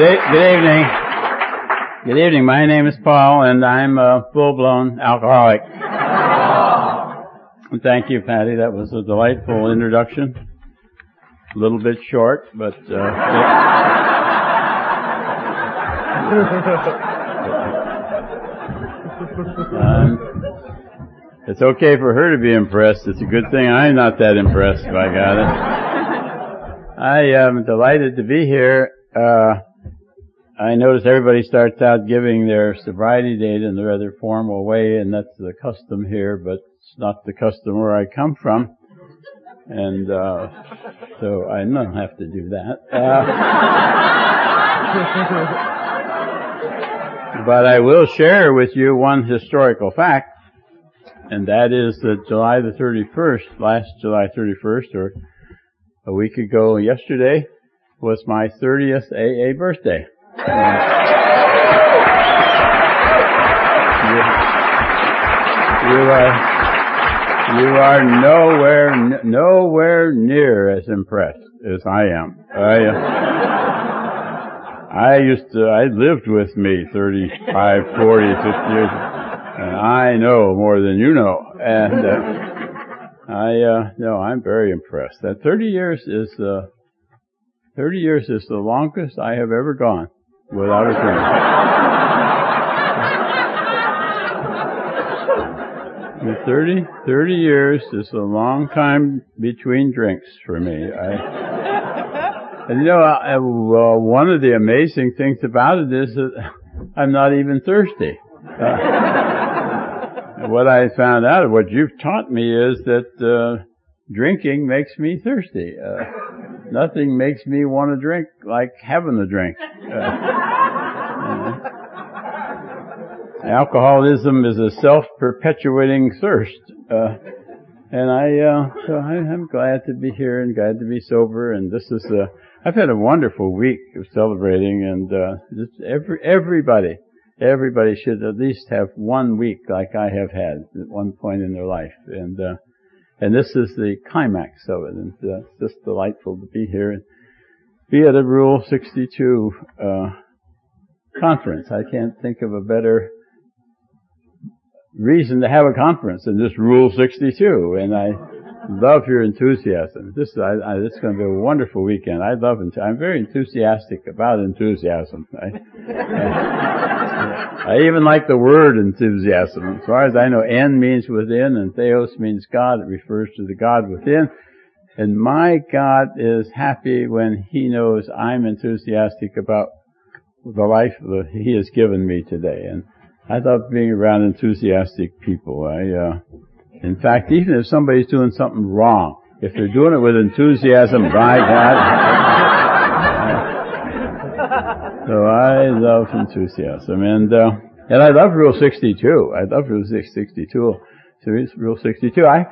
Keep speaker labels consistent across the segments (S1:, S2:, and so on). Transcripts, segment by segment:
S1: Good, good evening. Good evening. My name is Paul, and I'm a full-blown alcoholic. Thank you, Patty. That was a delightful introduction. A little bit short, but uh, um, it's okay for her to be impressed. It's a good thing I'm not that impressed. By God, I am delighted to be here. Uh, I notice everybody starts out giving their sobriety date in a rather formal way, and that's the custom here, but it's not the custom where I come from. And, uh, so I don't have to do that. Uh, but I will share with you one historical fact, and that is that July the 31st, last July 31st, or a week ago yesterday, was my 30th AA birthday. You, you are you are nowhere nowhere near as impressed as I am. I I used to I lived with me 35, 40, 50 years, and I know more than you know. And uh, I uh, no, I'm very impressed. That 30 years is uh, 30 years is the longest I have ever gone without a drink. 30, 30 years is a long time between drinks for me. I, and you know, I, well, one of the amazing things about it is that I'm not even thirsty. Uh, what I found out, what you've taught me is that uh, drinking makes me thirsty. Uh, nothing makes me want to drink like having a drink. Uh, alcoholism is a self-perpetuating thirst. Uh, and I, uh, so I, am glad to be here and glad to be sober. And this is a, I've had a wonderful week of celebrating and, uh, every, everybody, everybody should at least have one week like I have had at one point in their life. And, uh, and this is the climax of it. And it's just delightful to be here and be at a Rule 62, uh, conference. I can't think of a better reason to have a conference than this Rule 62. And I love your enthusiasm. This, I, I, this is going to be a wonderful weekend. I love. I'm very enthusiastic about enthusiasm. I, I, I even like the word enthusiasm. As far as I know, en means within and theos means God. It refers to the God within. And my God is happy when He knows I'm enthusiastic about the life that He has given me today. And I love being around enthusiastic people. I, uh, in fact, even if somebody's doing something wrong, if they're doing it with enthusiasm, by God. so I love enthusiasm, and uh, and I love Rule 62. I love Rule 62. Rule 62. I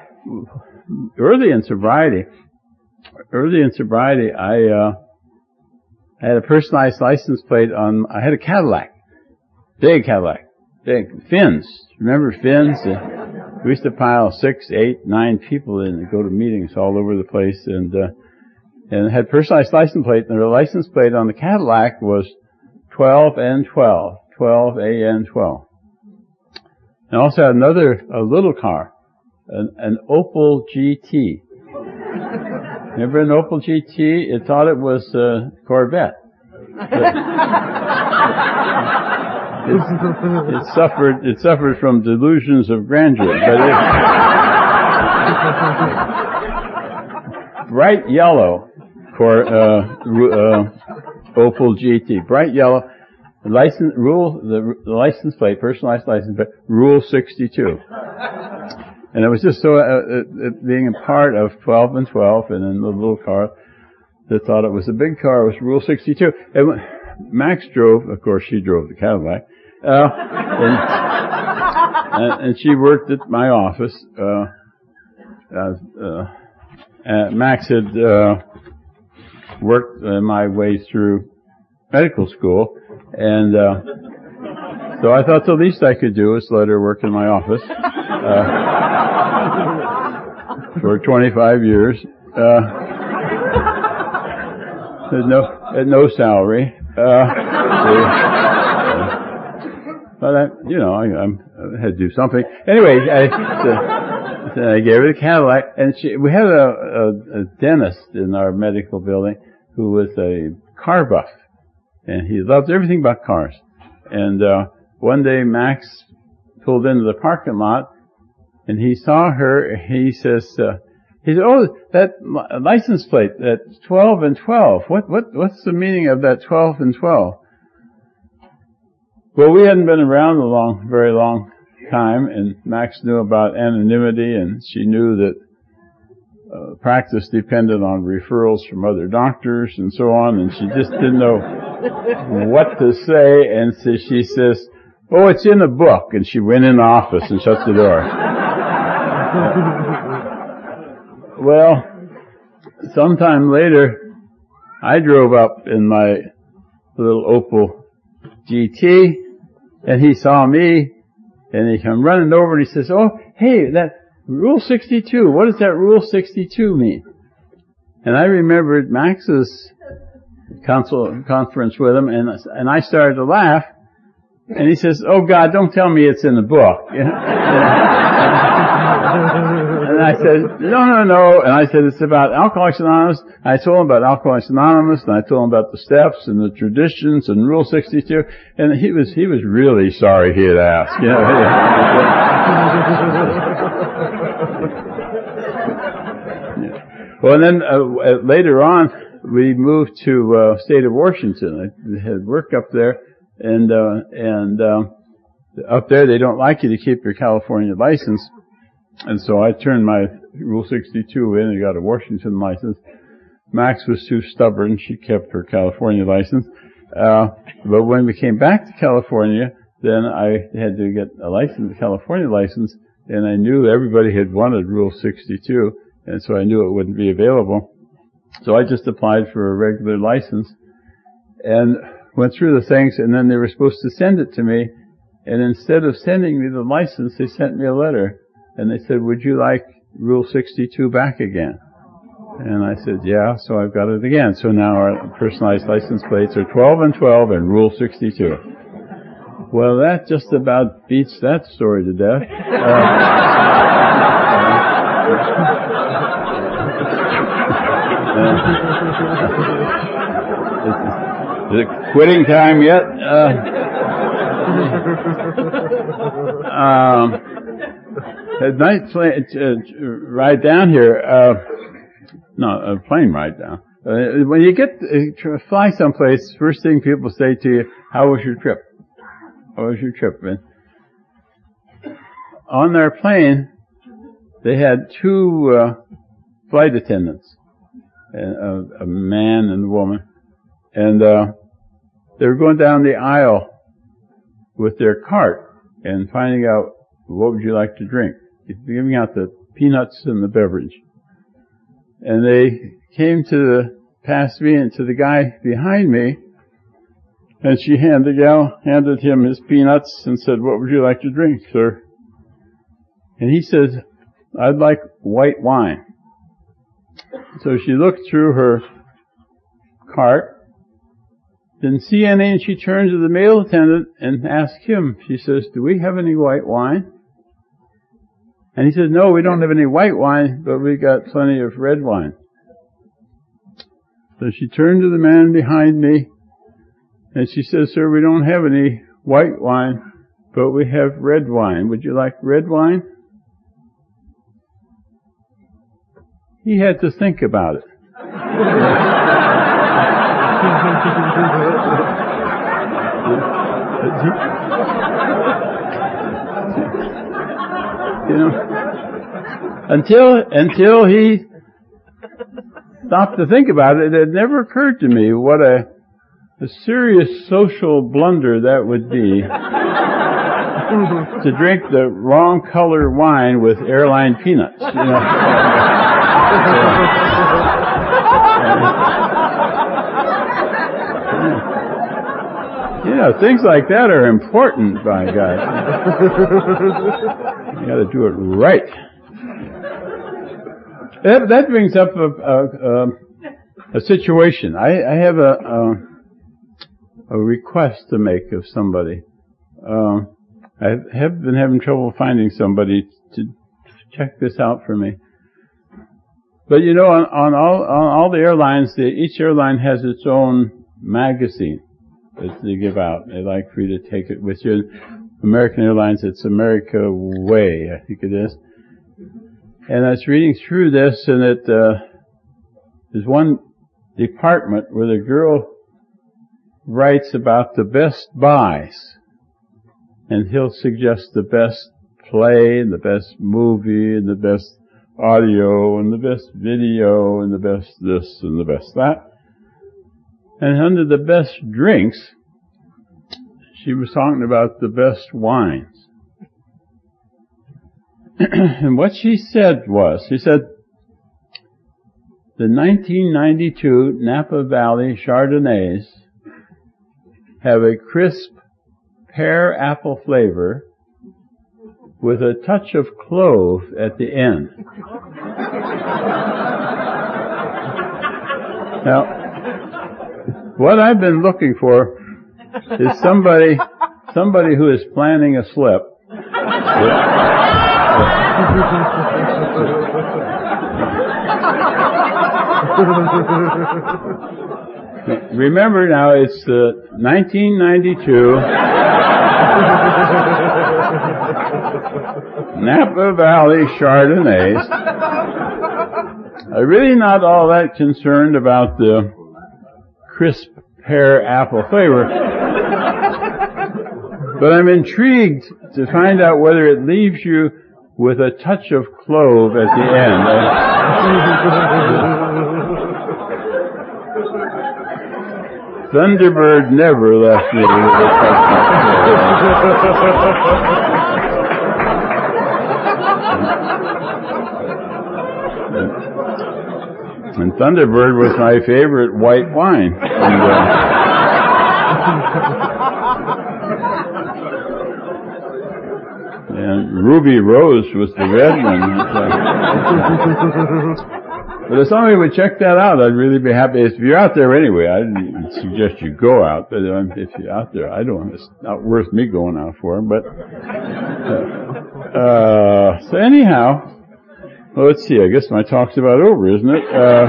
S1: early in sobriety, early in sobriety, I uh, I had a personalized license plate on. I had a Cadillac, big Cadillac, big fins. Remember fins? We used to pile six, eight, nine people in and go to meetings all over the place, and uh, and had personalized license plate. And the license plate on the Cadillac was 12 and 12, 12 A and 12. And also had another a little car, an, an Opel GT. Remember an Opel GT? It thought it was a Corvette. It, it, suffered it suffered from delusions of grandeur, but it, bright yellow for uh, uh, GT, bright yellow. License rule the, the license plate, personalized license plate, Rule 62. And it was just so, uh, uh, being a part of 12 and 12 and in the little car that thought it was a big car was Rule 62. And Max drove, of course she drove the Cadillac, uh, and, and, she worked at my office. Uh, uh, Max had uh, worked my way through medical school, and uh, so I thought the least I could do was let her work in my office uh, for 25 years. Uh, at no at no salary. Uh, but I, you know, I, I, had to do something. Anyway, I, so, so I gave her the Cadillac, and she, we had a, a, a dentist in our medical building who was a car buff, and he loved everything about cars. And uh, one day, Max pulled into the parking lot, and he saw her. He says, uh, he said, "Oh, that license plate, that 12 and 12. What what what's the meaning of that 12 and 12?" Well, we hadn't been around a long, very long time, and Max knew about anonymity, and she knew that uh, practice depended on referrals from other doctors and so on, and she just didn't know what to say, and so she says, "Oh, it's in a book," and she went in the office and shut the door. well, sometime later, I drove up in my little Opel GT, and he saw me, and he come running over and he says, oh, hey, that Rule 62, what does that Rule 62 mean? And I remembered Max's council, conference with him, and, and I started to laugh, and he says, oh God, don't tell me it's in the book. And I said, no, no, no. And I said, it's about Alcoholics Anonymous. I told him about Alcoholics Anonymous, and I told him about the steps and the traditions and Rule 62. And he was, he was really sorry he had asked. You know, Well, and then uh, later on, we moved to uh, state of Washington. I had work up there, and uh, and uh, up there they don't like you to keep your California license. And so I turned my Rule 62 in and got a Washington license. Max was too stubborn. She kept her California license. Uh, but when we came back to California, then I had to get a license, a California license, and I knew everybody had wanted Rule 62, and so I knew it wouldn't be available. So I just applied for a regular license and went through the things, and then they were supposed to send it to me, and instead of sending me the license, they sent me a letter and they said, would you like Rule 62 back again? And I said, yeah, so I've got it again. So now our personalized license plates are 12 and 12 and Rule 62. Well, that just about beats that story to death. Uh, is it quitting time yet? Uh, um, a night plane, uh, ride down here, uh, no, a plane ride down. Uh, when you get, uh, fly someplace, first thing people say to you, how was your trip? How was your trip, man? On their plane, they had two, uh, flight attendants, a, a, man and a woman, and, uh, they were going down the aisle with their cart and finding out what would you like to drink giving out the peanuts and the beverage. And they came to the, past me and to the guy behind me, and she handed, the gal handed him his peanuts and said, what would you like to drink, sir? And he said, I'd like white wine. So she looked through her cart, didn't see any, and she turned to the male attendant and asked him, she says, do we have any white wine? And he says, no, we don't have any white wine, but we got plenty of red wine. So she turned to the man behind me and she says, sir, we don't have any white wine, but we have red wine. Would you like red wine? He had to think about it. you know, until until he stopped to think about it, it never occurred to me what a, a serious social blunder that would be to drink the wrong color wine with airline peanuts. You know? You know, things like that are important, by God. you gotta do it right. That, that brings up a, a, a, a situation. I, I have a, a request to make of somebody. Um, I have been having trouble finding somebody to check this out for me. But you know, on, on all on all the airlines, the, each airline has its own magazine that they give out. They like for you to take it with you. American Airlines, it's America Way, I think it is. And I was reading through this, and it uh, there's one department where the girl writes about the best buys, and he'll suggest the best play, and the best movie, and the best audio, and the best video, and the best this, and the best that. And under the best drinks, she was talking about the best wines. and what she said was, she said, the 1992 Napa Valley Chardonnays have a crisp pear apple flavor with a touch of clove at the end. now, what I've been looking for is somebody, somebody who is planning a slip. Remember now, it's uh, the 1992 Napa Valley Chardonnays. I'm really not all that concerned about the crisp pear apple flavor. but I'm intrigued to find out whether it leaves you with a touch of clove at the end. Thunderbird never left me with a touch of And Thunderbird was my favorite white wine. And, uh, and Ruby Rose was the red one. But if somebody would check that out, I'd really be happy. If you're out there anyway, I'd suggest you go out. But if you're out there, I don't. It's not worth me going out for. But uh, uh, so anyhow, well, let's see. I guess my talk's about over, isn't it? Uh,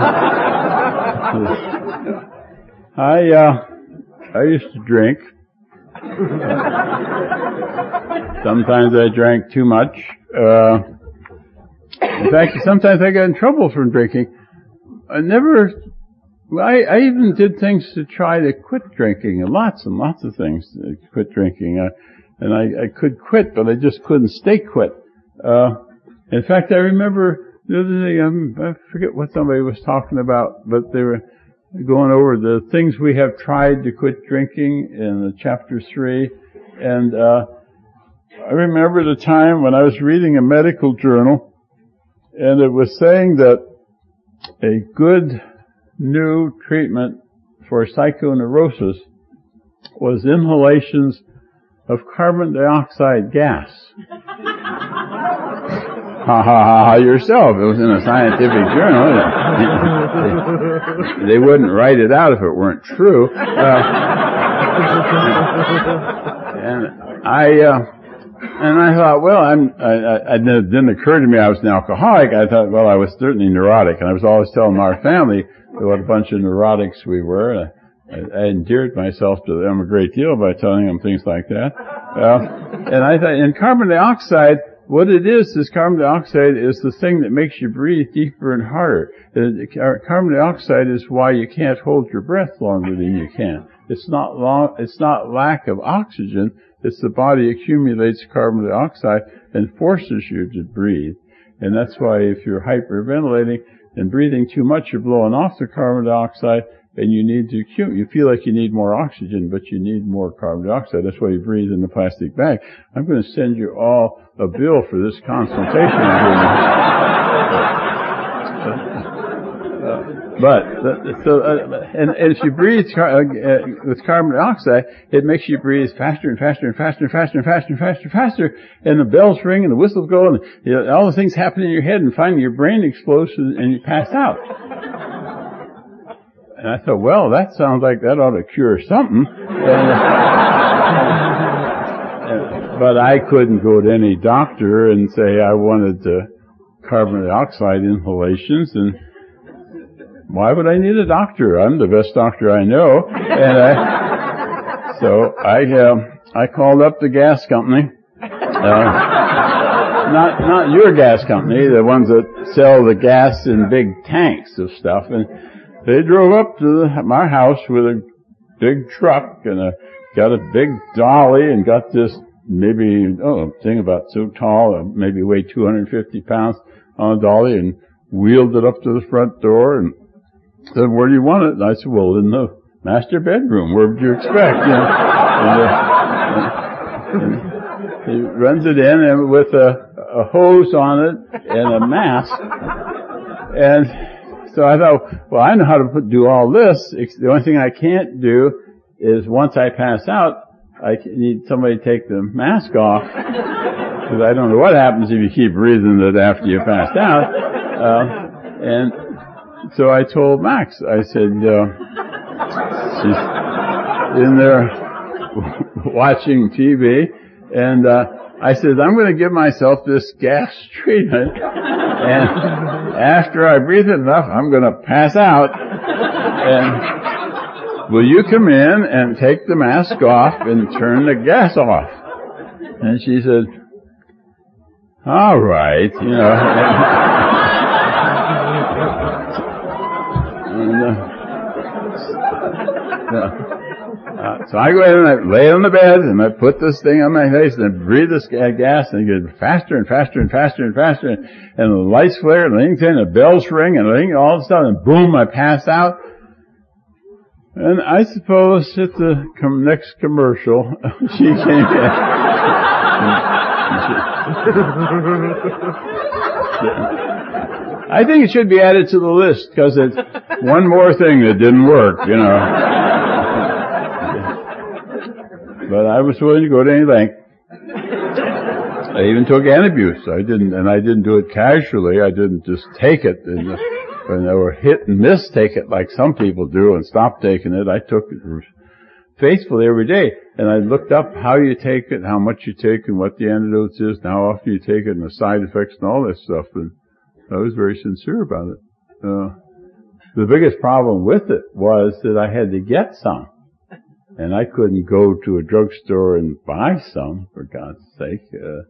S1: I uh, I used to drink. Sometimes I drank too much. Uh, in fact, sometimes I got in trouble from drinking. I never, I, I even did things to try to quit drinking, and lots and lots of things to quit drinking. Uh, and I, I could quit, but I just couldn't stay quit. Uh, in fact, I remember the other day, um, I forget what somebody was talking about, but they were going over the things we have tried to quit drinking in chapter three. And, uh, I remember the time when I was reading a medical journal and it was saying that a good new treatment for psychoneurosis was inhalations of carbon dioxide gas. ha ha ha ha yourself. It was in a scientific journal. they, wouldn't write it out if it weren't true. Uh, and I, uh, and I thought, well, I'm, I, I, it didn't occur to me I was an alcoholic. I thought, well, I was certainly neurotic, and I was always telling our family what a bunch of neurotics we were. I, I endeared myself to them a great deal by telling them things like that. Uh, and I thought, in carbon dioxide, what it is, is carbon dioxide is the thing that makes you breathe deeper and harder. Carbon dioxide is why you can't hold your breath longer than you can. It's not long, it's not lack of oxygen, it's the body accumulates carbon dioxide and forces you to breathe. And that's why if you're hyperventilating and breathing too much, you're blowing off the carbon dioxide and you need to, you feel like you need more oxygen, but you need more carbon dioxide. That's why you breathe in the plastic bag. I'm going to send you all a bill for this consultation. But so, uh, and, and, if you breathe car- uh, uh, with carbon dioxide, it makes you breathe faster and faster and faster and faster and faster and faster and faster, and the bells ring and the whistles go, and you know, all the things happen in your head, and finally your brain explodes and you pass out. and I thought, well, that sounds like that ought to cure something. And, but I couldn't go to any doctor and say I wanted to carbon dioxide inhalations and why would I need a doctor? I'm the best doctor I know. And I, so I, uh, I called up the gas company. Uh, not, not your gas company, the ones that sell the gas in big tanks of stuff. And they drove up to the, my house with a big truck and a, got a big dolly and got this maybe, oh, thing about so tall, maybe weighed 250 pounds on a dolly and wheeled it up to the front door and said, where do you want it? And I said, well, in the master bedroom. Where would you expect? You know? and, uh, and he runs it in and with a, a hose on it and a mask. And so I thought, well, I know how to put, do all this. The only thing I can't do is once I pass out, I need somebody to take the mask off because I don't know what happens if you keep breathing it after you passed out. Uh, and so I told Max, I said, uh, she's in there watching TV, and uh, I said, I'm going to give myself this gas treatment, and after I breathe enough, I'm going to pass out. And will you come in and take the mask off and turn the gas off? And she said, all right, you know. And, uh, uh, so I go in and I lay on the bed and I put this thing on my face and I breathe this gas and it gets faster and faster and faster and faster and, and the lights flare and things in, the bells ring and ring, all of a sudden boom, I pass out. And I suppose at the com- next commercial, she came in. I think it should be added to the list because it's one more thing that didn't work, you know. But I was willing to go to any length. I even took antabuse. I didn't, and I didn't do it casually. I didn't just take it and, when they were hit and miss take it like some people do and stop taking it. I took it faithfully every day. And I looked up how you take it, how much you take, and what the antidote is, and how often you take it, and the side effects, and all this stuff. And I was very sincere about it. Uh, the biggest problem with it was that I had to get some. And I couldn't go to a drugstore and buy some, for God's sake. Uh,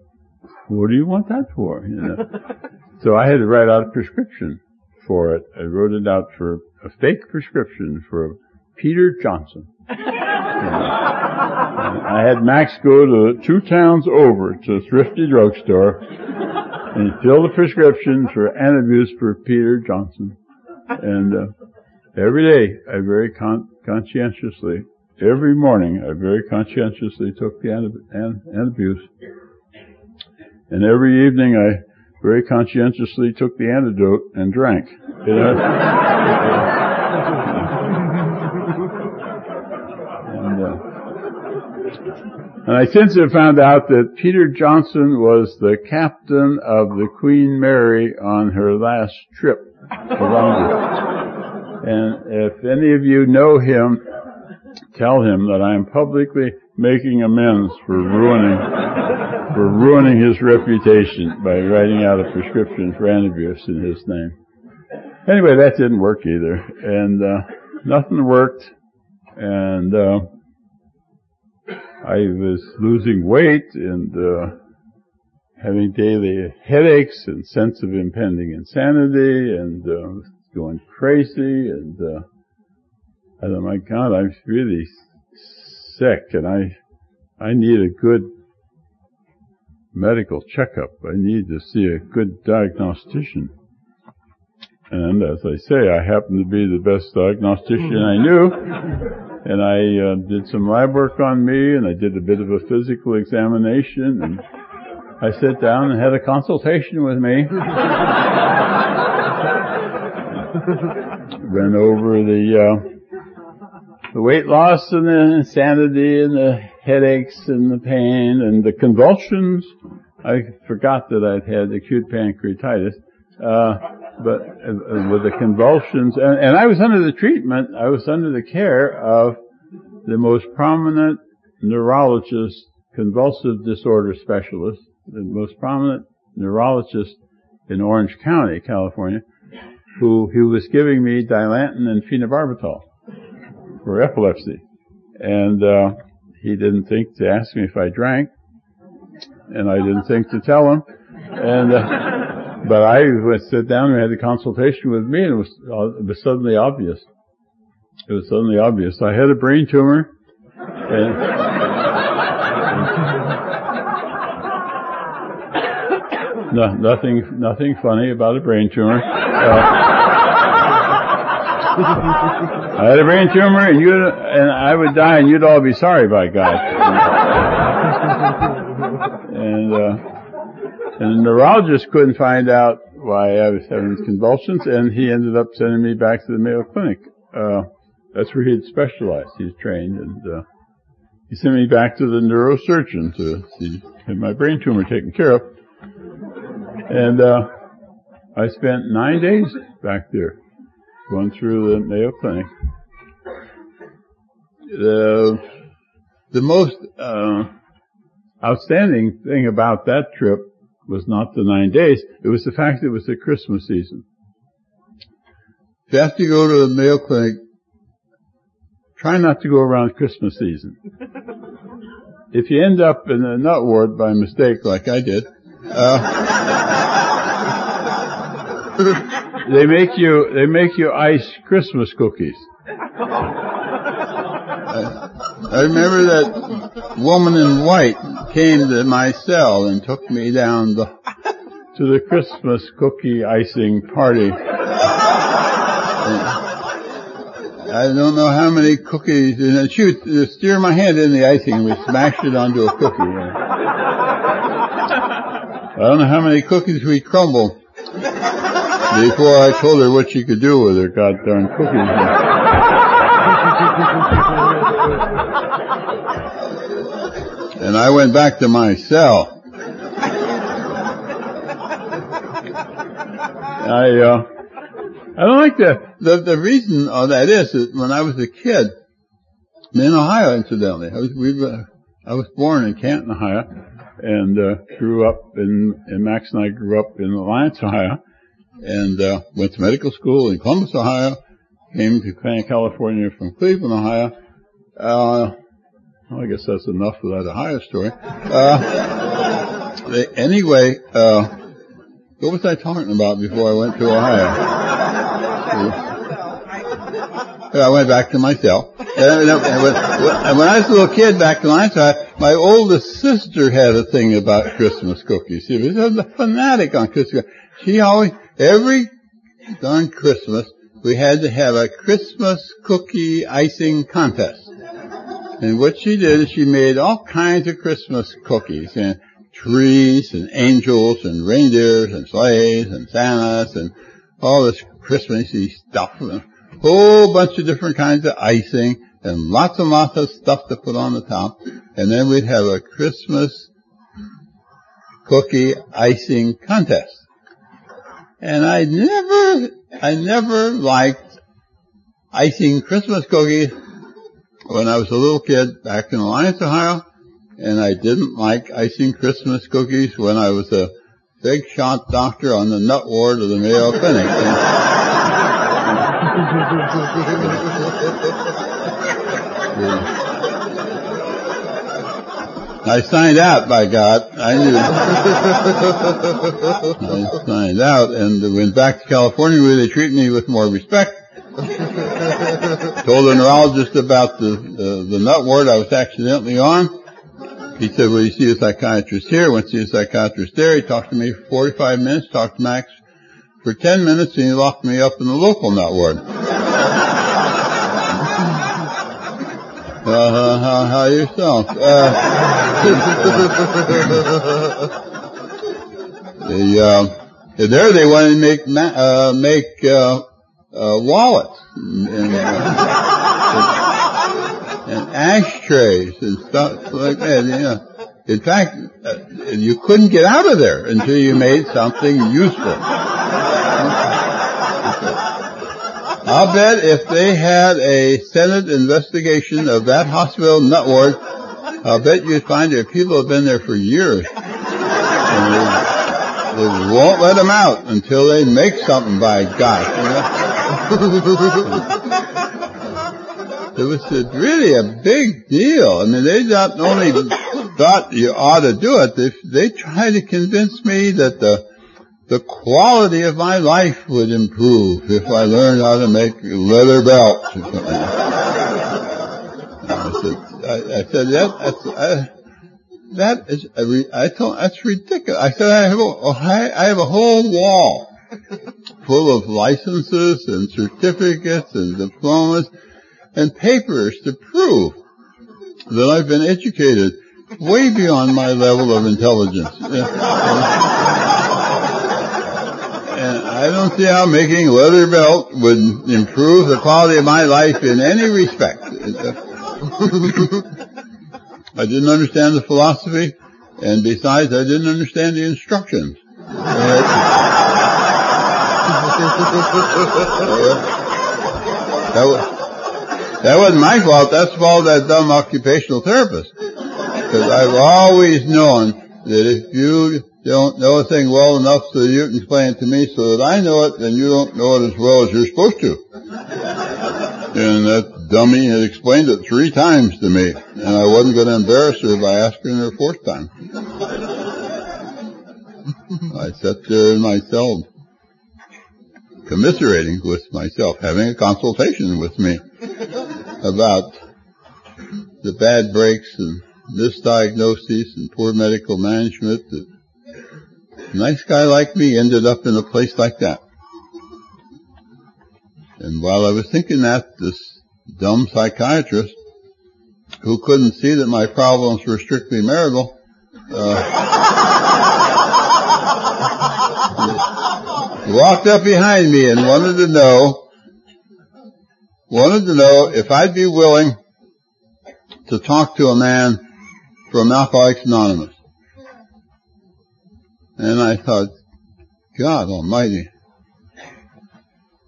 S1: what do you want that for? You know? so I had to write out a prescription for it. I wrote it out for a fake prescription for Peter Johnson. I had Max go to two towns over to a thrifty drugstore and fill the prescription for antabuse for Peter Johnson. And uh, every day, I very con- conscientiously, every morning, I very conscientiously took the antabuse. And every evening, I very conscientiously took the antidote and drank. And, uh, and I since have found out that Peter Johnson was the captain of the Queen Mary on her last trip around And if any of you know him, tell him that I am publicly making amends for ruining, for ruining his reputation by writing out a prescription for antabuse in his name. Anyway, that didn't work either. And, uh, nothing worked. And, uh, I was losing weight and uh, having daily headaches and sense of impending insanity and uh, going crazy and I thought, my God, I'm really sick and I I need a good medical checkup. I need to see a good diagnostician. And as I say, I happen to be the best diagnostician I knew. and I uh, did some lab work on me, and I did a bit of a physical examination, and I sat down and had a consultation with me. Ran over the uh, the weight loss and the insanity and the headaches and the pain and the convulsions. I forgot that I'd had acute pancreatitis. Uh, but uh, with the convulsions, and, and I was under the treatment, I was under the care of the most prominent neurologist, convulsive disorder specialist, the most prominent neurologist in Orange County, California, who he was giving me Dilantin and phenobarbital for epilepsy, and uh, he didn't think to ask me if I drank, and I didn't think to tell him, and. Uh, but I would sit down and had a consultation with me and it was, it was suddenly obvious. It was suddenly obvious. I had a brain tumor and, no, nothing, nothing funny about a brain tumor. I had a brain tumor and you and I would die and you'd all be sorry by God. and, uh, and the neurologist couldn't find out why I was having convulsions, and he ended up sending me back to the Mayo Clinic. Uh, that's where he'd specialized. He's trained, and uh, he sent me back to the neurosurgeon to see my brain tumor taken care of. And uh, I spent nine days back there, going through the Mayo Clinic. The the most uh, outstanding thing about that trip was not the nine days, it was the fact that it was the Christmas season. If you have to go to the Mayo Clinic, try not to go around Christmas season. if you end up in a nut ward by mistake, like I did, uh, they make you they make you ice Christmas cookies. I remember that woman in white came to my cell and took me down the, to the Christmas cookie icing party. I don't know how many cookies, and she would steer my hand in the icing and we smashed it onto a cookie. I don't know how many cookies we crumbled before I told her what she could do with her goddamn cookies. and I went back to my cell. I, uh, I don't like the, the, the reason of that is that when I was a kid, in Ohio incidentally, I was, we, uh, I was born in Canton, Ohio, and, uh, grew up in, and Max and I grew up in Alliance, Ohio, and, uh, went to medical school in Columbus, Ohio, came to California from Cleveland, Ohio, uh, well, I guess that's enough for that Ohio story. Uh, anyway, uh, what was I talking about before I went to Ohio? I went back to my cell. And when I was a little kid back in Ohio, my oldest sister had a thing about Christmas cookies. She was a fanatic on Christmas. She always, every darn Christmas, we had to have a Christmas cookie icing contest. And what she did is she made all kinds of Christmas cookies and trees and angels and reindeers and sleighs and Santas and all this Christmassy stuff. And a whole bunch of different kinds of icing and lots and lots of stuff to put on the top. And then we'd have a Christmas cookie icing contest. And I never, I never liked icing Christmas cookies when I was a little kid back in Alliance, Ohio, and I didn't like icing Christmas cookies when I was a big shot doctor on the nut ward of the Mayo Clinic. I signed out by God. I knew. I signed out and went back to California where they treat me with more respect. Told the neurologist about the, the, the nut ward I was accidentally on. He said, well, you see a psychiatrist here. Went to see a psychiatrist there. He talked to me for 45 minutes, talked to Max for 10 minutes, and he locked me up in the local nut ward. Uh, how, how yourself? Uh, the, uh, there they wanted to make, uh, make, uh, uh, wallets and, and, uh, and, ashtrays and stuff like that. Yeah. In fact, uh, you couldn't get out of there until you made something useful.
S2: I'll bet if they had a Senate investigation of that hospital nut ward, I'll bet you'd find that people have been there for years. They, they won't let them out until they make something by God. You know? it was really a big deal. I mean, they not only thought you ought to do it, they, they tried to convince me that the the quality of my life would improve if I learned how to make leather belts. I said, I, I said that, that's, I, that is, re, I told, that's ridiculous. I said, I have a, oh, I have a whole wall full of licenses and certificates and diplomas and papers to prove that I've been educated way beyond my level of intelligence. I don't see how making a leather belt would improve the quality of my life in any respect. I didn't understand the philosophy, and besides, I didn't understand the instructions. that, was, that wasn't my fault. That's the fault that dumb occupational therapist. Because I've always known that if you don't know a thing well enough so you can explain it to me so that I know it, then you don't know it as well as you're supposed to. and that dummy had explained it three times to me, and I wasn't going to embarrass her by asking her a fourth time. I sat there in my cell, commiserating with myself, having a consultation with me about the bad breaks and misdiagnoses and poor medical management that nice guy like me ended up in a place like that. And while I was thinking that, this dumb psychiatrist, who couldn't see that my problems were strictly marital, uh, walked up behind me and wanted to know, wanted to know if I'd be willing to talk to a man from Alcoholics Anonymous. And I thought, God almighty,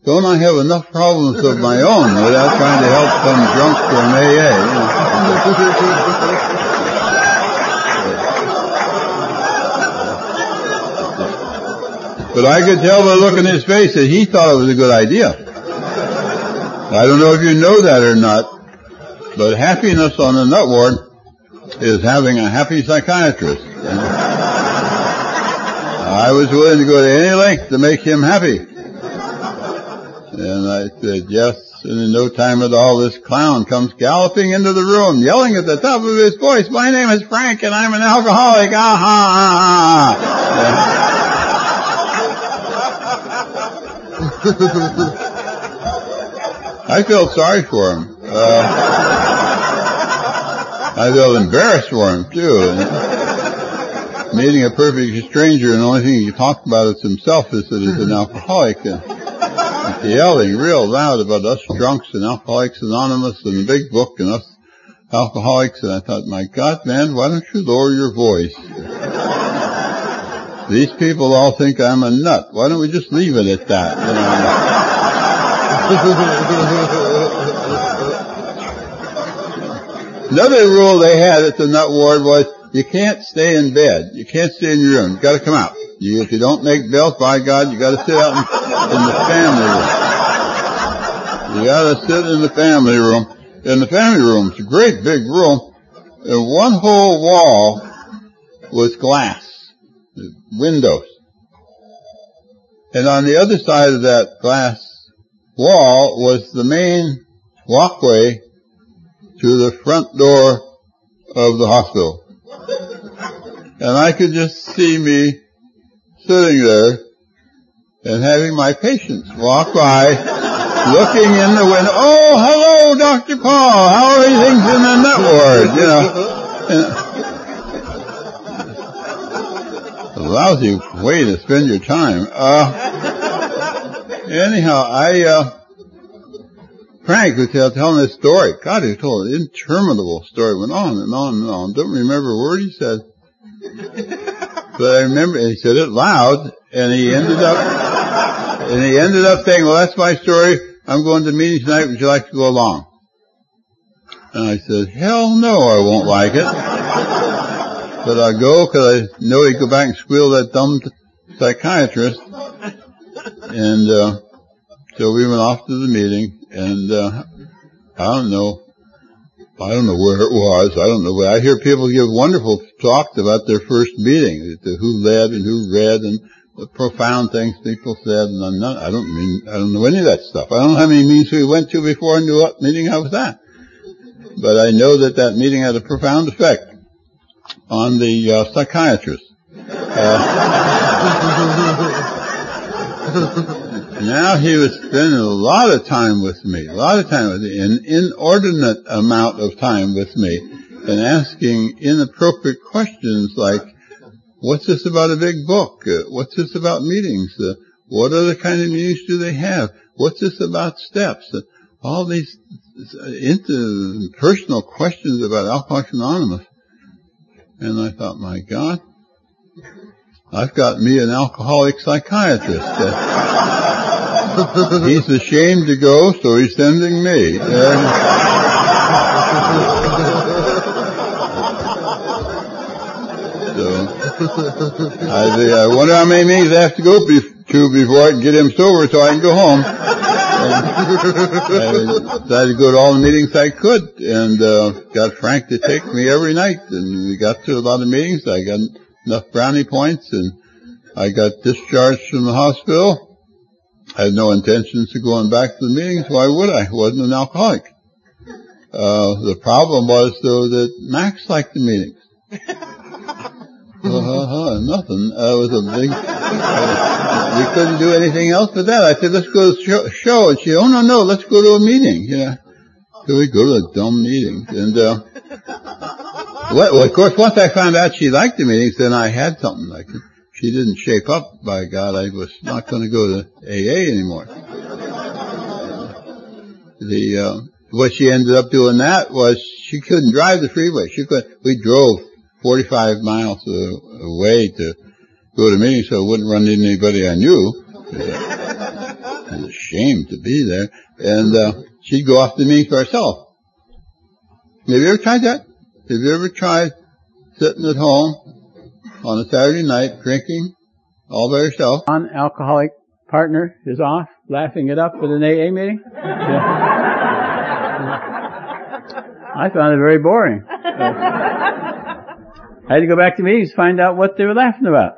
S2: don't I have enough problems of my own without trying to help some drunk from AA? but I could tell by the look in his face that he thought it was a good idea. I don't know if you know that or not, but happiness on a nut ward is having a happy psychiatrist. I was willing to go to any length to make him happy. And I said, yes, and in no time at all, this clown comes galloping into the room, yelling at the top of his voice, my name is Frank and I'm an alcoholic, ah ha ha. I felt sorry for him. Uh, I felt embarrassed for him too meeting a perfect stranger and the only thing he talked about is himself is that he's an alcoholic and yelling real loud about us drunks and Alcoholics Anonymous and the big book and us alcoholics and I thought, my God, man, why don't you lower your voice? These people all think I'm a nut. Why don't we just leave it at that? You know? Another rule they had at the nut ward was you can't stay in bed. You can't stay in your room. You gotta come out. You, if you don't make bills, by God, you gotta sit out in, in the family room. You gotta sit in the family room. In the family room, it's a great big room, and one whole wall was glass, windows. And on the other side of that glass wall was the main walkway to the front door of the hospital. And I could just see me sitting there and having my patients walk by, looking in the window, oh, hello, Dr. Paul, how are things in the nut ward, you know. a lousy way to spend your time. Uh, anyhow, I, uh, Frank was telling this story. God, he told an interminable story, went on and on and on. Don't remember a word he said. But I remember he said it loud, and he ended up, and he ended up saying, "Well, that's my story. I'm going to the meeting tonight. Would you like to go along? And I said, hell no, I won't like it. but I'll go because I know he'd go back and squeal that dumb psychiatrist. And, uh, so we went off to the meeting and, uh, I don't know. I don't know where it was. I don't know. I hear people give wonderful talks about their first meeting, who led and who read and the profound things people said. And I'm not, I don't mean, I don't know any of that stuff. I don't know how many meetings we went to before I knew what meeting I was at. But I know that that meeting had a profound effect on the uh, psychiatrist. Uh, now he was spending a lot of time with me, a lot of time with me, an inordinate amount of time with me, and asking inappropriate questions like, what's this about a big book? Uh, what's this about meetings? Uh, what other kind of meetings do they have? What's this about steps? Uh, all these interpersonal questions about Alcoholics Anonymous. And I thought, my God, I've got me an alcoholic psychiatrist. he's ashamed to go, so he's sending me. So, I, I wonder how many meetings I have to go to before I can get him sober so I can go home. I decided to go to all the meetings I could and uh, got Frank to take me every night and we got to a lot of meetings. I got enough brownie points and I got discharged from the hospital. I had no intentions of going back to the meetings. Why would I? I wasn't an alcoholic. Uh, the problem was though that Max liked the meetings. uh, nothing. Uh, was a big, uh, we couldn't do anything else but that. I said, let's go to show, show. And she, oh no, no, let's go to a meeting. Yeah. So we go to a dumb meeting. And, uh, well, of course, once I found out she liked the meetings, then I had something like it. She didn't shape up, by God, I was not going to go to AA anymore. The, uh, what she ended up doing that was she couldn't drive the freeway. She could, we drove 45 miles away to go to meetings so I wouldn't run into anybody I knew. It was a shame to be there. And, uh, she'd go off to meetings for herself. Have you ever tried that? Have you ever tried sitting at home on a Saturday night drinking all by yourself?
S1: One alcoholic partner is off, laughing it up at an AA meeting. Yeah. I found it very boring. I had to go back to meetings to find out what they were laughing about.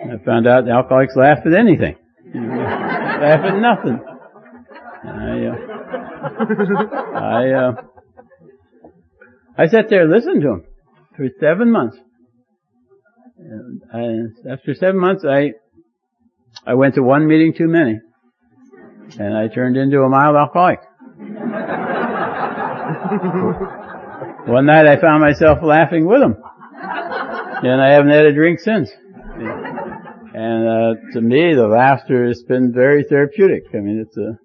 S1: I found out the alcoholics laugh at anything. laugh at nothing. I, uh, I, uh, I sat there and listened to them for seven months. And after seven months, I, I went to one meeting too many. And I turned into a mild alcoholic. One night I found myself laughing with him. And I haven't had a drink since. And uh, to me, the laughter has been very therapeutic. I mean, it's a,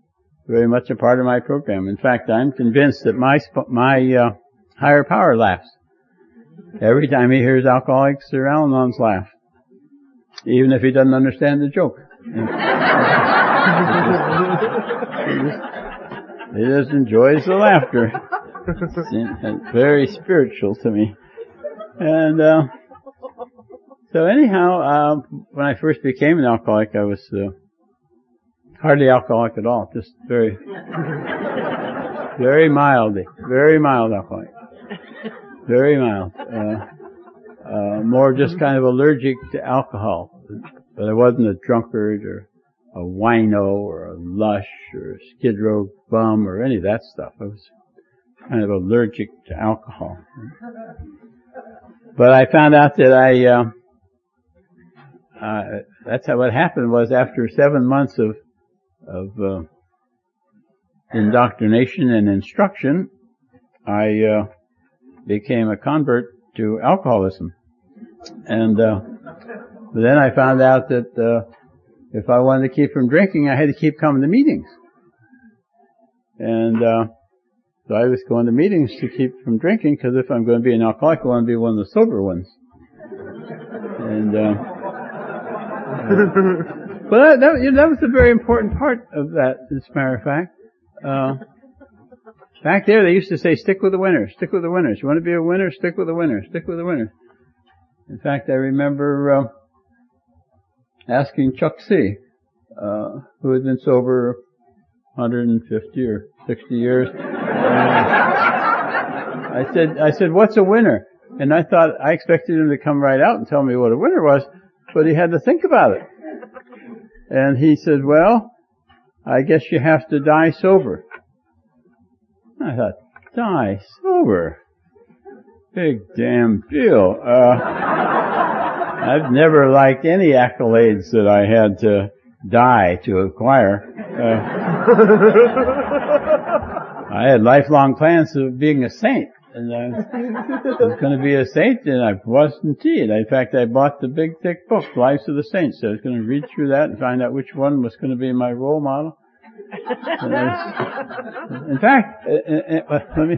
S1: very much a part of my program. In fact, I'm convinced that my my uh, higher power laughs every time he hears alcoholics or Al-Anons laugh, even if he doesn't understand the joke. he just enjoys the laughter. It's very spiritual to me. And, uh, so anyhow, um, when I first became an alcoholic, I was, uh, hardly alcoholic at all, just very, very mild, very mild alcoholic. Very mild. Uh, uh, more just kind of allergic to alcohol. But I wasn't a drunkard or a wino or a lush or a skid row bum or any of that stuff. I was kind of allergic to alcohol. But I found out that I, uh, uh, that's how what happened was after seven months of, of, uh, indoctrination and instruction, I, uh, became a convert to alcoholism. And, uh, then I found out that, uh, if I wanted to keep from drinking, I had to keep coming to meetings. And, uh, so I was going to meetings to keep from drinking because if I'm going to be an alcoholic, I want to be one of the sober ones. And uh, Well, that, that, that was a very important part of that, as a matter of fact. Back there, they used to say, stick with the winners, stick with the winners. You want to be a winner? Stick with the winners, stick with the winners. In fact, I remember uh, asking Chuck C., uh, who had been sober 150 or 60 years. I said, I said, what's a winner? And I thought, I expected him to come right out and tell me what a winner was, but he had to think about it. And he said, well, I guess you have to die sober. I thought, die sober? Big damn deal. Uh, I've never liked any accolades that I had to die to acquire. Uh, I had lifelong plans of being a saint. And I was going to be a saint, and I wasn't indeed. In fact, I bought the big thick book, Lives of the Saints. So I was going to read through that and find out which one was going to be my role model. In fact, uh, uh, uh, let me,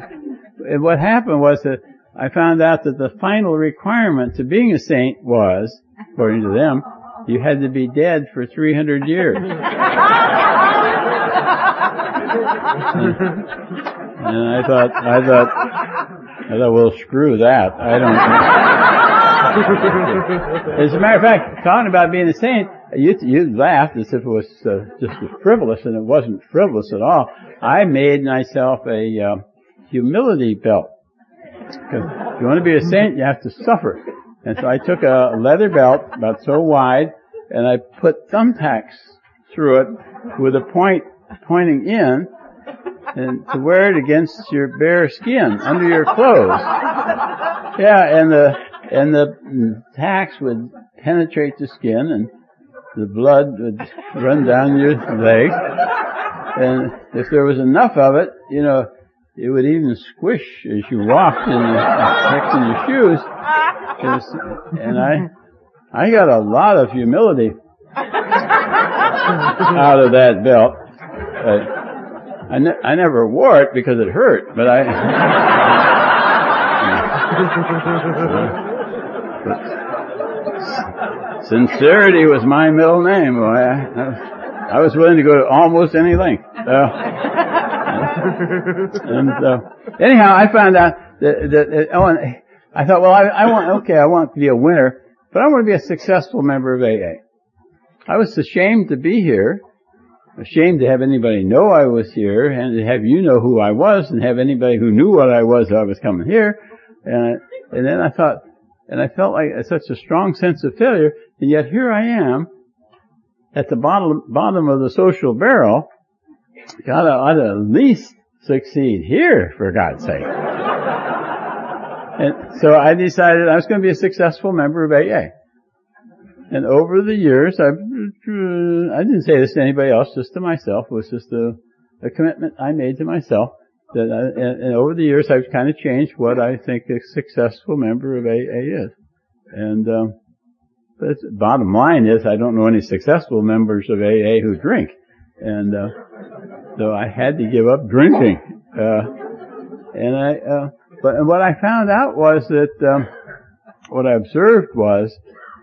S1: what happened was that I found out that the final requirement to being a saint was, according to them, you had to be dead for 300 years. and I thought, I thought, I thought, well, screw that. I don't. as a matter of fact, talking about being a saint, you you laughed as if it was uh, just frivolous, and it wasn't frivolous at all. I made myself a uh, humility belt. Because if you want to be a saint, you have to suffer. And so I took a leather belt about so wide, and I put thumbtacks through it with a point pointing in, and to wear it against your bare skin under your clothes. Yeah, and the and the tacks would penetrate the skin, and the blood would run down your leg. And if there was enough of it, you know, it would even squish as you walked in the, in your shoes. And I, I got a lot of humility out of that belt. But I, ne- I never wore it because it hurt, but I, sincerity was my middle name. Boy. I, I was willing to go to almost any length. Uh, and uh, anyhow, I found out that, that, that oh, and I thought, well, I, I want okay, I want to be a winner, but I want to be a successful member of AA. I was ashamed to be here, ashamed to have anybody know I was here, and to have you know who I was, and have anybody who knew what I was I was coming here. And and then I thought, and I felt like uh, such a strong sense of failure, and yet here I am at the bottom bottom of the social barrel, Gotta, ought to at least succeed here, for God's sake. and so I decided I was going to be a successful member of AA. And over the years, I, I didn't say this to anybody else, just to myself. It was just a, a commitment I made to myself. That I, and, and, over the years, I've kind of changed what I think a successful member of AA is. And um, but bottom line is, I don't know any successful members of AA who drink. And uh, so I had to give up drinking. Uh, and I, uh, but what I found out was that um, what I observed was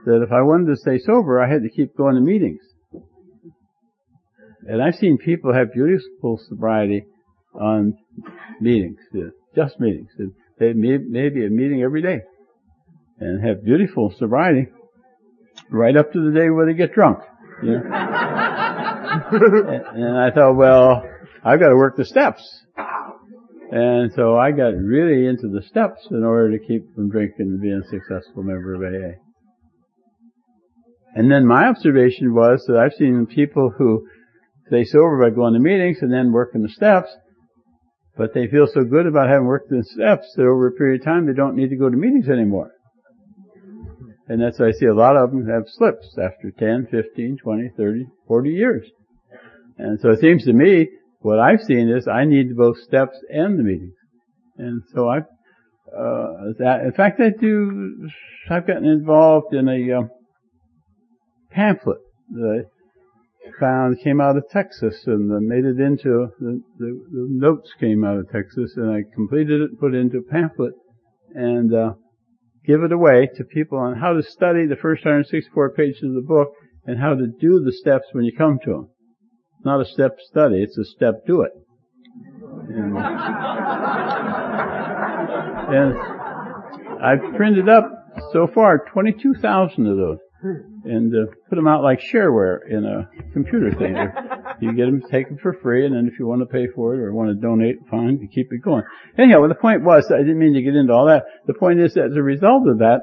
S1: that if I wanted to stay sober, I had to keep going to meetings. And I've seen people have beautiful sobriety on meetings, uh, just meetings. They may, maybe a meeting every day and have beautiful sobriety right up to the day where they get drunk. You know? and I thought, well, I've got to work the steps. And so I got really into the steps in order to keep from drinking and being a successful member of AA. And then my observation was that I've seen people who stay sober by going to meetings and then working the steps, but they feel so good about having worked the steps that over a period of time they don't need to go to meetings anymore. And that's why I see a lot of them have slips after 10, 15, 20, 30, 40 years. And so it seems to me what I've seen is I need both steps and the meetings. And so I, uh, that, in fact, I do, I've gotten involved in a uh, pamphlet that found came out of Texas and made it into, the, the, the, notes came out of Texas and I completed it, put it into a pamphlet and, uh, give it away to people on how to study the first 164 pages of the book and how to do the steps when you come to them. It's not a step study, it's a step do it. And, and I've printed up so far 22,000 of those and uh, put them out like shareware in a computer thing. you get them, take them for free, and then if you want to pay for it or want to donate, fine, you keep it going. Anyhow, well, the point was, I didn't mean to get into all that. The point is that as a result of that,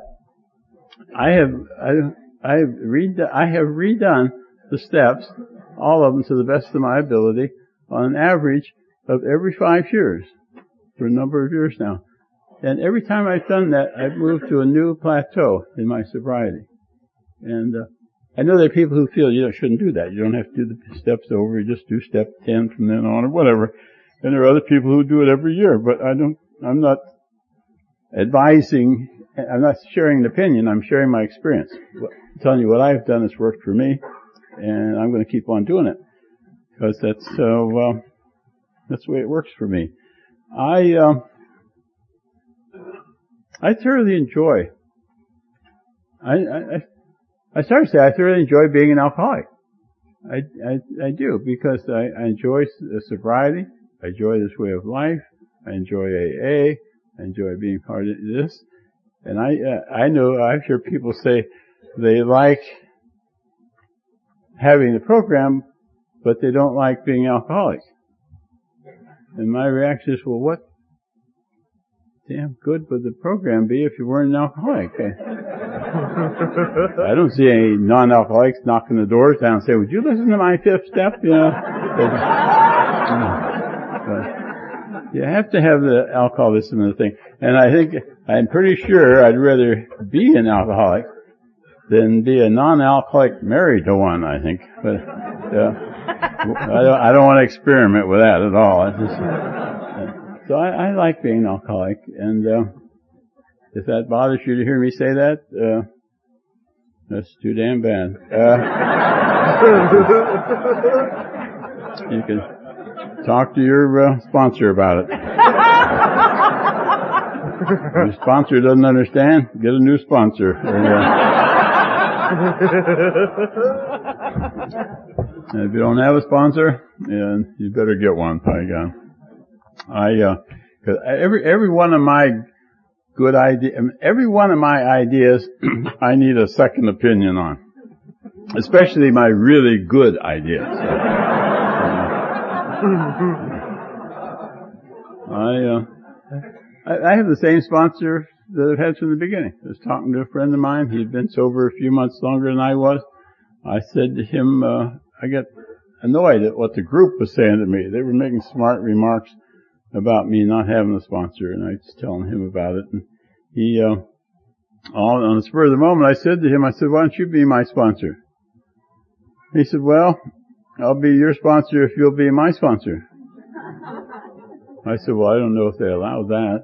S1: I have I, I have read I have redone the steps, all of them to the best of my ability, on an average of every five years for a number of years now. And every time I've done that, I've moved to a new plateau in my sobriety. And uh, I know there are people who feel you shouldn't do that. You don't have to do the steps over. You just do step 10 from then on or whatever. And there are other people who do it every year, but I don't, I'm not advising, I'm not sharing an opinion, I'm sharing my experience. I'm telling you what I've done has worked for me, and I'm going to keep on doing it. Because that's, uh, well, that's the way it works for me. I, uh, I thoroughly enjoy. I, I, I started to say I thoroughly enjoy being an alcoholic. I, I, I do because I, I enjoy sobriety. I enjoy this way of life. I enjoy AA. I enjoy being part of this. And I, uh, I know, I've heard people say they like having the program, but they don't like being alcoholic. And my reaction is, well, what damn good would the program be if you weren't an alcoholic? I don't see any non-alcoholics knocking the doors down and say, would you listen to my fifth step? You know, you have to have the alcoholism in the thing. And I think, I'm pretty sure I'd rather be an alcoholic than be a non-alcoholic married to one, I think. But, uh, I don't, I don't want to experiment with that at all. Just, uh, so I, I, like being an alcoholic, and uh, if that bothers you to hear me say that, uh, that's too damn bad. Uh, you can talk to your uh, sponsor about it. your sponsor doesn't understand, get a new sponsor. And, if you don't have a sponsor, then you better get one, by. I, uh, cause every, every one of my good idea. Every one of my ideas, I need a second opinion on. Especially my really good ideas. I, uh, I, have the same sponsor that I've had from the beginning. I was talking to a friend of mine. He'd been sober a few months longer than I was. I said to him, uh, I got annoyed at what the group was saying to me. They were making smart remarks about me not having a sponsor, and I was telling him about it. And he, uh, all on the spur of the moment, I said to him, I said, "Why don't you be my sponsor?" He said, "Well, I'll be your sponsor if you'll be my sponsor." I said, "Well, I don't know if they allow that."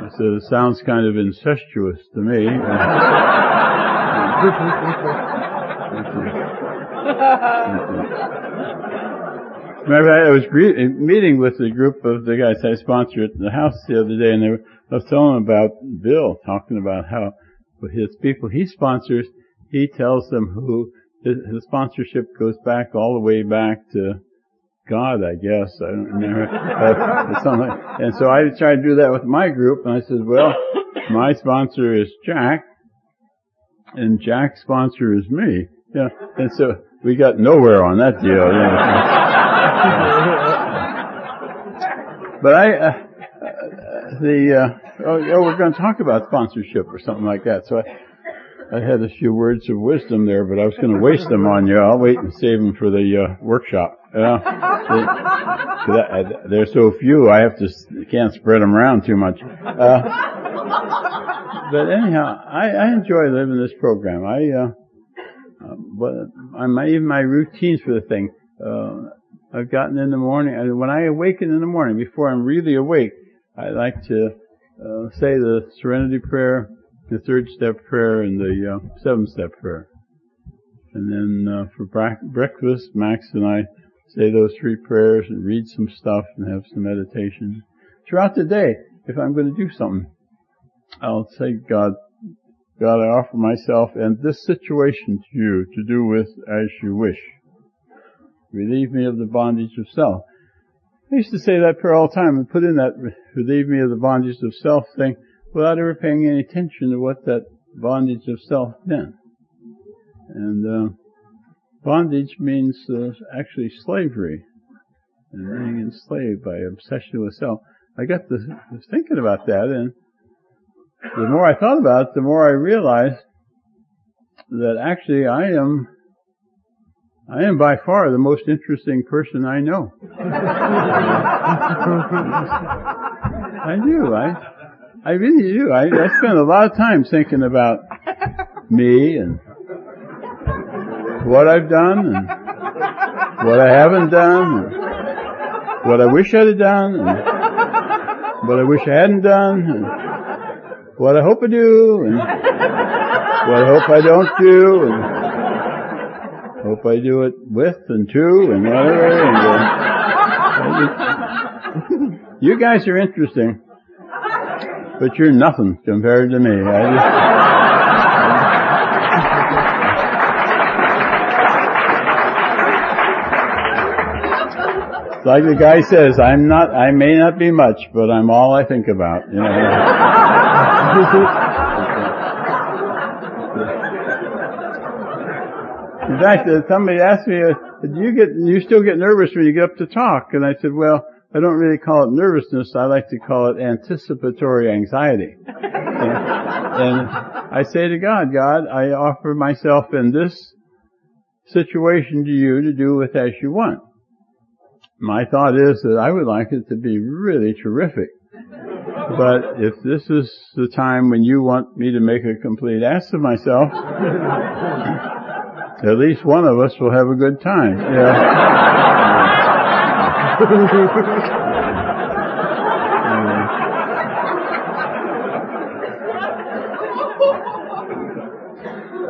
S1: I said, "It sounds kind of incestuous to me." Remember, I was uh, meeting with a group of the guys I sponsored at the house the other day, and they were, I was telling them about Bill, talking about how with his people he sponsors, he tells them who his, his sponsorship goes back all the way back to God, I guess. I don't remember. and so I tried to do that with my group, and I said, well, my sponsor is Jack, and Jack's sponsor is me. Yeah, and so we got nowhere on that deal. but I, uh, the, uh, oh, oh, we're going to talk about sponsorship or something like that. So I, I had a few words of wisdom there, but I was going to waste them on you. I'll wait and save them for the uh, workshop. Uh, they, there's so few, I have to can't spread them around too much. Uh, but anyhow, I, I enjoy living this program. I, uh, uh, but my, even my routines for the thing. Uh, I've gotten in the morning, and when I awaken in the morning, before I'm really awake, I like to uh, say the Serenity Prayer, the third step prayer, and the uh, seventh step prayer. And then uh, for bra- breakfast, Max and I say those three prayers and read some stuff and have some meditation. Throughout the day, if I'm going to do something, I'll say, God, God, I offer myself and this situation to you to do with as you wish. Relieve me of the bondage of self. I used to say that prayer all the time and put in that relieve me of the bondage of self thing without ever paying any attention to what that bondage of self meant. And uh, bondage means uh, actually slavery and being enslaved by obsession with self. I got to thinking about that and the more I thought about it, the more I realized that actually I am I am by far the most interesting person I know. I do. I I really do. I, I spend a lot of time thinking about me and what I've done and what I haven't done and what I wish I'd have done and what I wish I hadn't done and what I hope I do and what I hope I don't do and hope I do it with and to and whatever. And, uh, you guys are interesting, but you're nothing compared to me. I just, like the guy says, I'm not, I may not be much, but I'm all I think about, you know. In fact, somebody asked me, uh, "Do you get you still get nervous when you get up to talk?" And I said, "Well, I don't really call it nervousness. I like to call it anticipatory anxiety." and, and I say to God, "God, I offer myself in this situation to you to do with as you want." My thought is that I would like it to be really terrific. But if this is the time when you want me to make a complete ass of myself, at least one of us will have a good time. Yeah.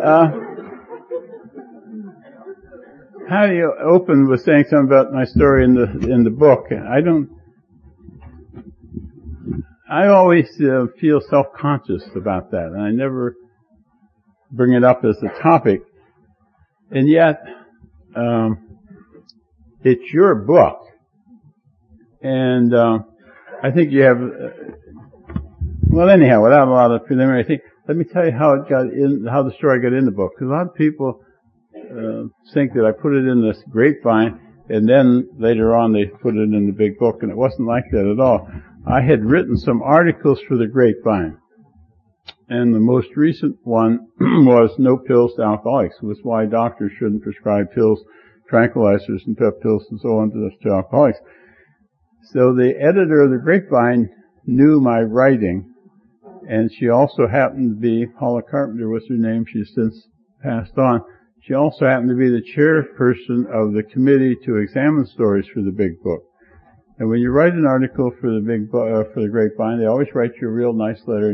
S1: uh, how do you open with saying something about my story in the in the book? I don't. I always uh, feel self-conscious about that, and I never bring it up as a topic. And yet, um, it's your book, and uh, I think you have. Uh, well, anyhow, without a lot of preliminary thing, let me tell you how it got in, how the story got in the book. Because a lot of people uh, think that I put it in this grapevine, and then later on they put it in the big book, and it wasn't like that at all. I had written some articles for the grapevine and the most recent one was no pills to alcoholics, was why doctors shouldn't prescribe pills, tranquilizers and pep pills and so on to, alcoholics. So the editor of the Grapevine knew my writing, and she also happened to be, Paula Carpenter was her name, she's since passed on. She also happened to be the chairperson of the committee to examine stories for the big book. And when you write an article for the big uh, for the Grapevine, they always write you a real nice letter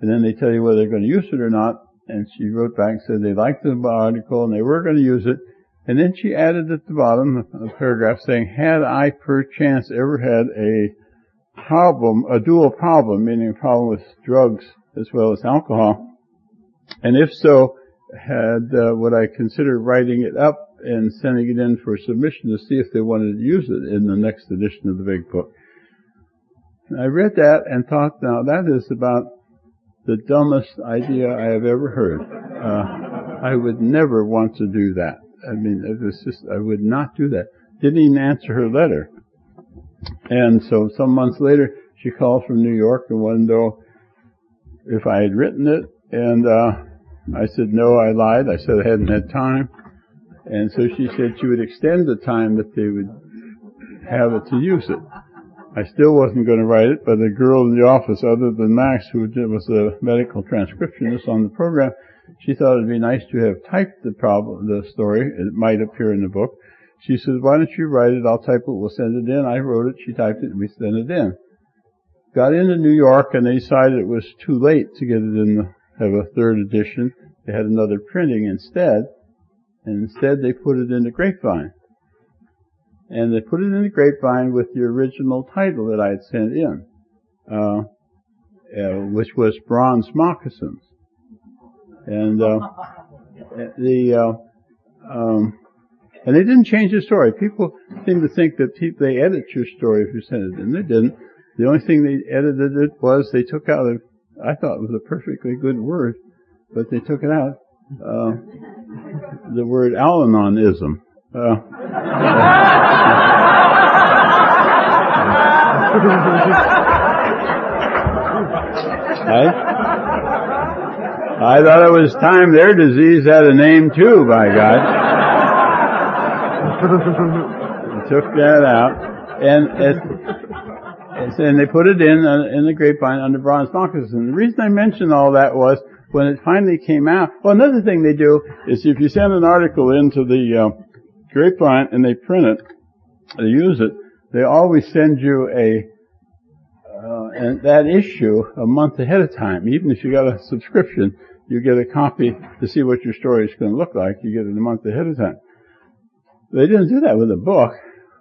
S1: and then they tell you whether they're going to use it or not. And she wrote back and said they liked the article and they were going to use it. And then she added at the bottom a paragraph saying, had I perchance ever had a problem, a dual problem, meaning a problem with drugs as well as alcohol, and if so, had uh, would I consider writing it up and sending it in for submission to see if they wanted to use it in the next edition of the big book. I read that and thought, now that is about the dumbest idea I have ever heard. Uh, I would never want to do that. I mean, it was just, I would not do that. Didn't even answer her letter. And so some months later, she called from New York and wanted to know if I had written it. And, uh, I said, no, I lied. I said I hadn't had time. And so she said she would extend the time that they would have it to use it. I still wasn't going to write it, but a girl in the office, other than Max, who was the medical transcriptionist on the program, she thought it'd be nice to have typed the problem, the story. It might appear in the book. She said, why don't you write it? I'll type it. We'll send it in. I wrote it. She typed it we sent it in. Got into New York and they decided it was too late to get it in the, have a third edition. They had another printing instead. And instead they put it in the grapevine and they put it in the grapevine with the original title that I had sent in, uh, uh, which was Bronze Moccasins. And, uh, the, uh, um, and they didn't change the story. People seem to think that they edit your story if you send it, in. they didn't. The only thing they edited it was they took out a, I thought it was a perfectly good word, but they took it out, uh, the word Al-Anonism. I, I thought it was time their disease had a name too, by God. took that out, and it, and they put it in uh, in the grapevine under bronze and The reason I mentioned all that was when it finally came out. Well, another thing they do is if you send an article into the uh, grapevine and they print it, they use it. They always send you a uh, and that issue a month ahead of time. Even if you got a subscription, you get a copy to see what your story is going to look like. You get it a month ahead of time. They didn't do that with a book.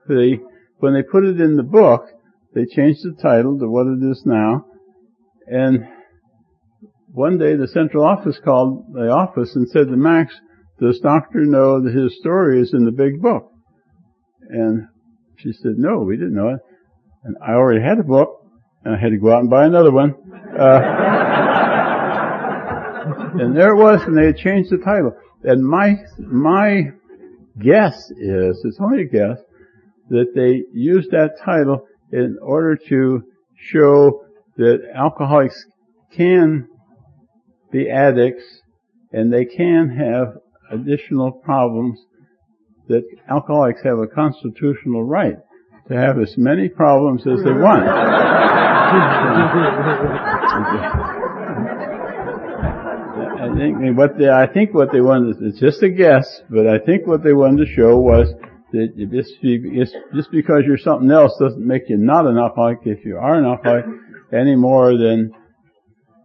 S1: They, when they put it in the book, they changed the title to what it is now. And one day the central office called the office and said to Max, does doctor know that his story is in the big book? And she said, no, we didn't know it. And I already had a book and I had to go out and buy another one. Uh, and there it was, and they had changed the title. And my my guess is, it's only a guess, that they used that title in order to show that alcoholics can be addicts and they can have additional problems that alcoholics have a constitutional right to have as many problems as they want. I think what they, I think what they wanted, it's just a guess, but I think what they wanted to show was that just, just because you're something else doesn't make you not an alcoholic if you are an alcoholic any more than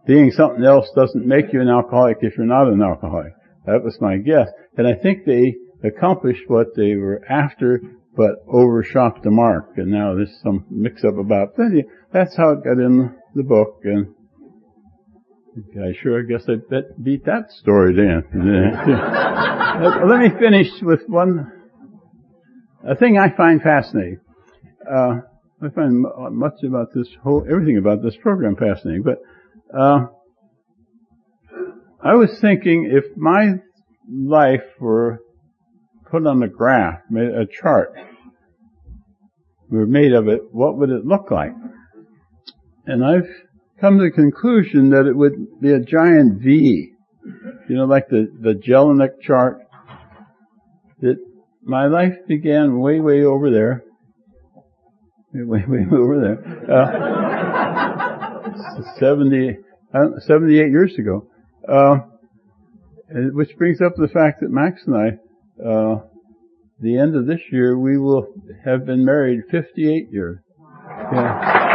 S1: being something else doesn't make you an alcoholic if you're not an alcoholic. That was my guess. And I think they accomplished what they were after, but overshot the mark. And now there's some mix up about that. That's how it got in the book. And I sure, I guess I bet, beat that story then. Let me finish with one, a thing I find fascinating. Uh, I find much about this whole, everything about this program fascinating, but, uh, I was thinking if my life were put on a graph, made a chart, we were made of it, what would it look like? And I've come to the conclusion that it would be a giant V. You know, like the, the Jellinek chart. That my life began way, way over there. Way, way, over there. Uh, 70, uh, 78 years ago. Uh, which brings up the fact that Max and I, uh, the end of this year, we will have been married 58 years. Yeah.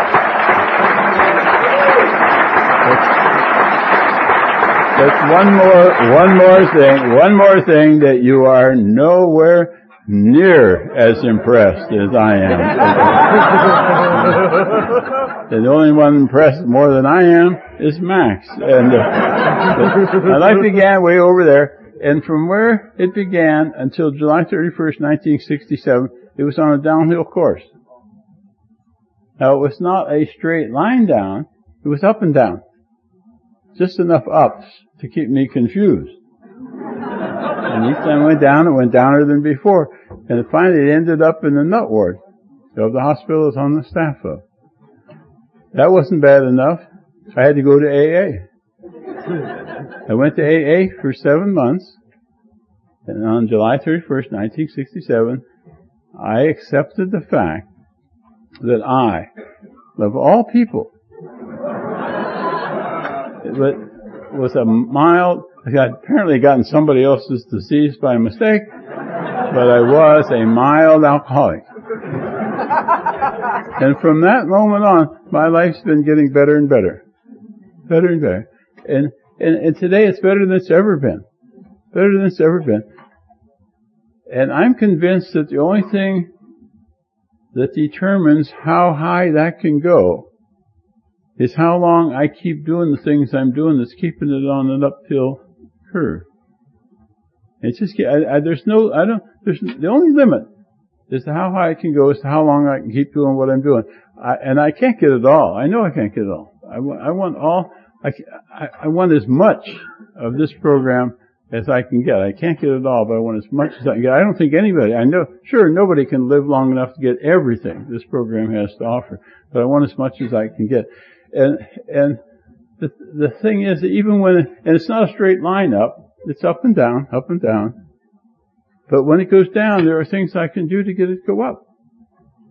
S1: That's one more, one more thing, one more thing that you are nowhere near as impressed as I am. the only one impressed more than I am is Max. And uh, my life began way over there, and from where it began until July 31st, 1967, it was on a downhill course. Now it was not a straight line down, it was up and down. Just enough ups to keep me confused. And each time I went down, it went downer than before. And finally it ended up in the nut ward of the hospital was on the staff of. That wasn't bad enough. I had to go to AA. I went to AA for seven months. And on July 31st, 1967, I accepted the fact that I, of all people, was a mild, I had apparently gotten somebody else's disease by mistake, but I was a mild alcoholic. and from that moment on, my life's been getting better and better. Better and better. And, and, and today it's better than it's ever been. Better than it's ever been. And I'm convinced that the only thing that determines how high that can go is how long I keep doing the things I'm doing that's keeping it on an uphill curve. It's just, I, I, there's no, I don't, there's, the only limit is to how high I can go, is to how long I can keep doing what I'm doing. I, and I can't get it all. I know I can't get it all. I want, I want all, I, I, want as much of this program as I can get. I can't get it all, but I want as much as I can get. I don't think anybody, I know, sure, nobody can live long enough to get everything this program has to offer, but I want as much as I can get. And, and the, the thing is, that even when, and it's not a straight line up, it's up and down, up and down. But when it goes down, there are things I can do to get it to go up.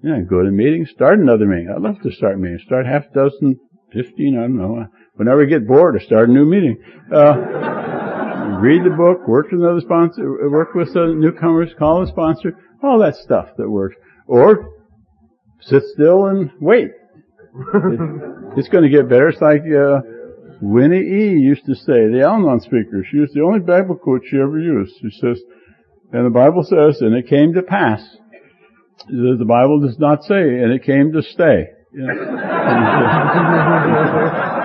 S1: Yeah, go to meetings, start another meeting. I'd love to start meetings. Start half a dozen, fifteen, I don't know. Whenever I get bored, start a new meeting. Uh, read the book, work with another sponsor, work with newcomers, call a sponsor, all that stuff that works. Or sit still and wait. It, it's going to get better. It's like uh, Winnie E. used to say, the Al-Anon speaker. She was the only Bible quote she ever used. She says, and the Bible says, and it came to pass. The Bible does not say, and it came to stay. You know?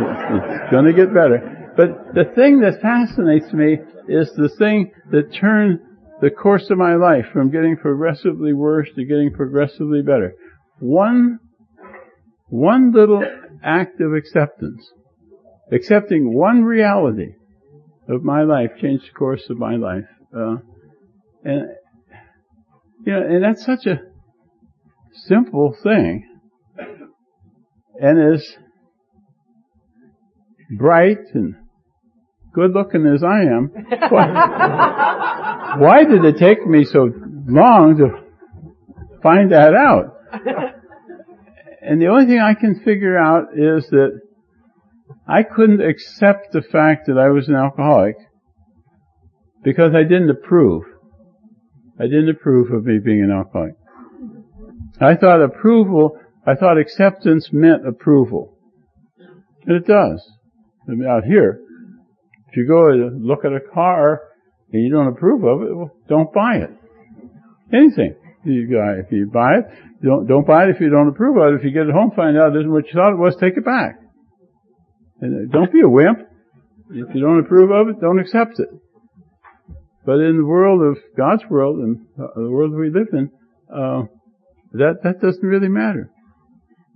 S1: It's going to get better. But the thing that fascinates me is the thing that turned the course of my life from getting progressively worse to getting progressively better. One, one little act of acceptance. Accepting one reality of my life changed the course of my life. Uh, and, you know, and that's such a simple thing. And as bright and good looking as I am, why, why did it take me so long to find that out? And the only thing I can figure out is that I couldn't accept the fact that I was an alcoholic because I didn't approve. I didn't approve of me being an alcoholic. I thought approval, I thought acceptance meant approval. And it does. Out here, if you go and look at a car and you don't approve of it, well, don't buy it. Anything. You buy, if you buy it, don't, don't buy it if you don't approve of it. If you get it home, find out it isn't what you thought it was, take it back. And uh, don't be a wimp. If you don't approve of it, don't accept it. But in the world of God's world and the world we live in, uh, that that doesn't really matter.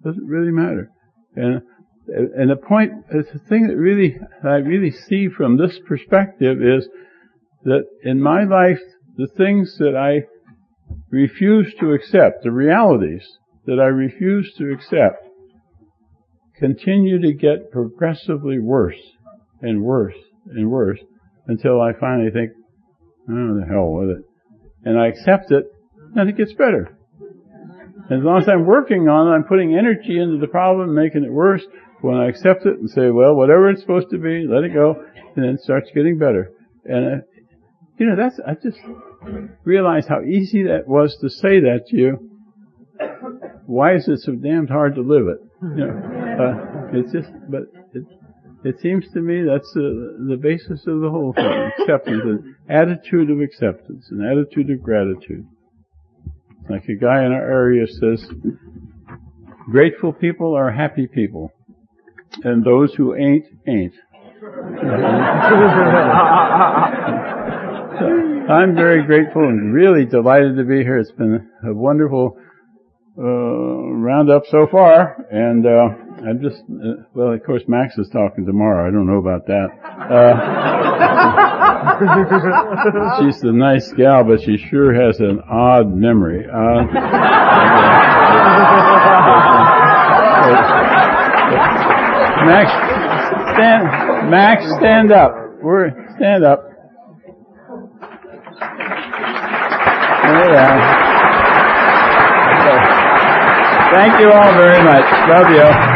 S1: Doesn't really matter. And and the point, the thing that really I really see from this perspective is that in my life, the things that I refuse to accept, the realities that I refuse to accept, continue to get progressively worse and worse and worse until I finally think, Oh, the hell with it. And I accept it, and it gets better. As long as I'm working on it, I'm putting energy into the problem, making it worse. When I accept it and say, well, whatever it's supposed to be, let it go, and then it starts getting better. And, uh, you know, that's, I just realized how easy that was to say that to you. Why is it so damned hard to live it? You know, uh, it's just, but it, it seems to me that's the, the basis of the whole thing. Acceptance, an attitude of acceptance, an attitude of gratitude. Like a guy in our area says, grateful people are happy people. And those who ain't, ain't. I'm very grateful and really delighted to be here. It's been a wonderful uh, roundup so far, and uh, I'm just, uh, well, of course, Max is talking tomorrow. I don't know about that. Uh, she's a nice gal, but she sure has an odd memory. Max, stand, Max, stand up. We're, stand up. Thank you all very much. Love you.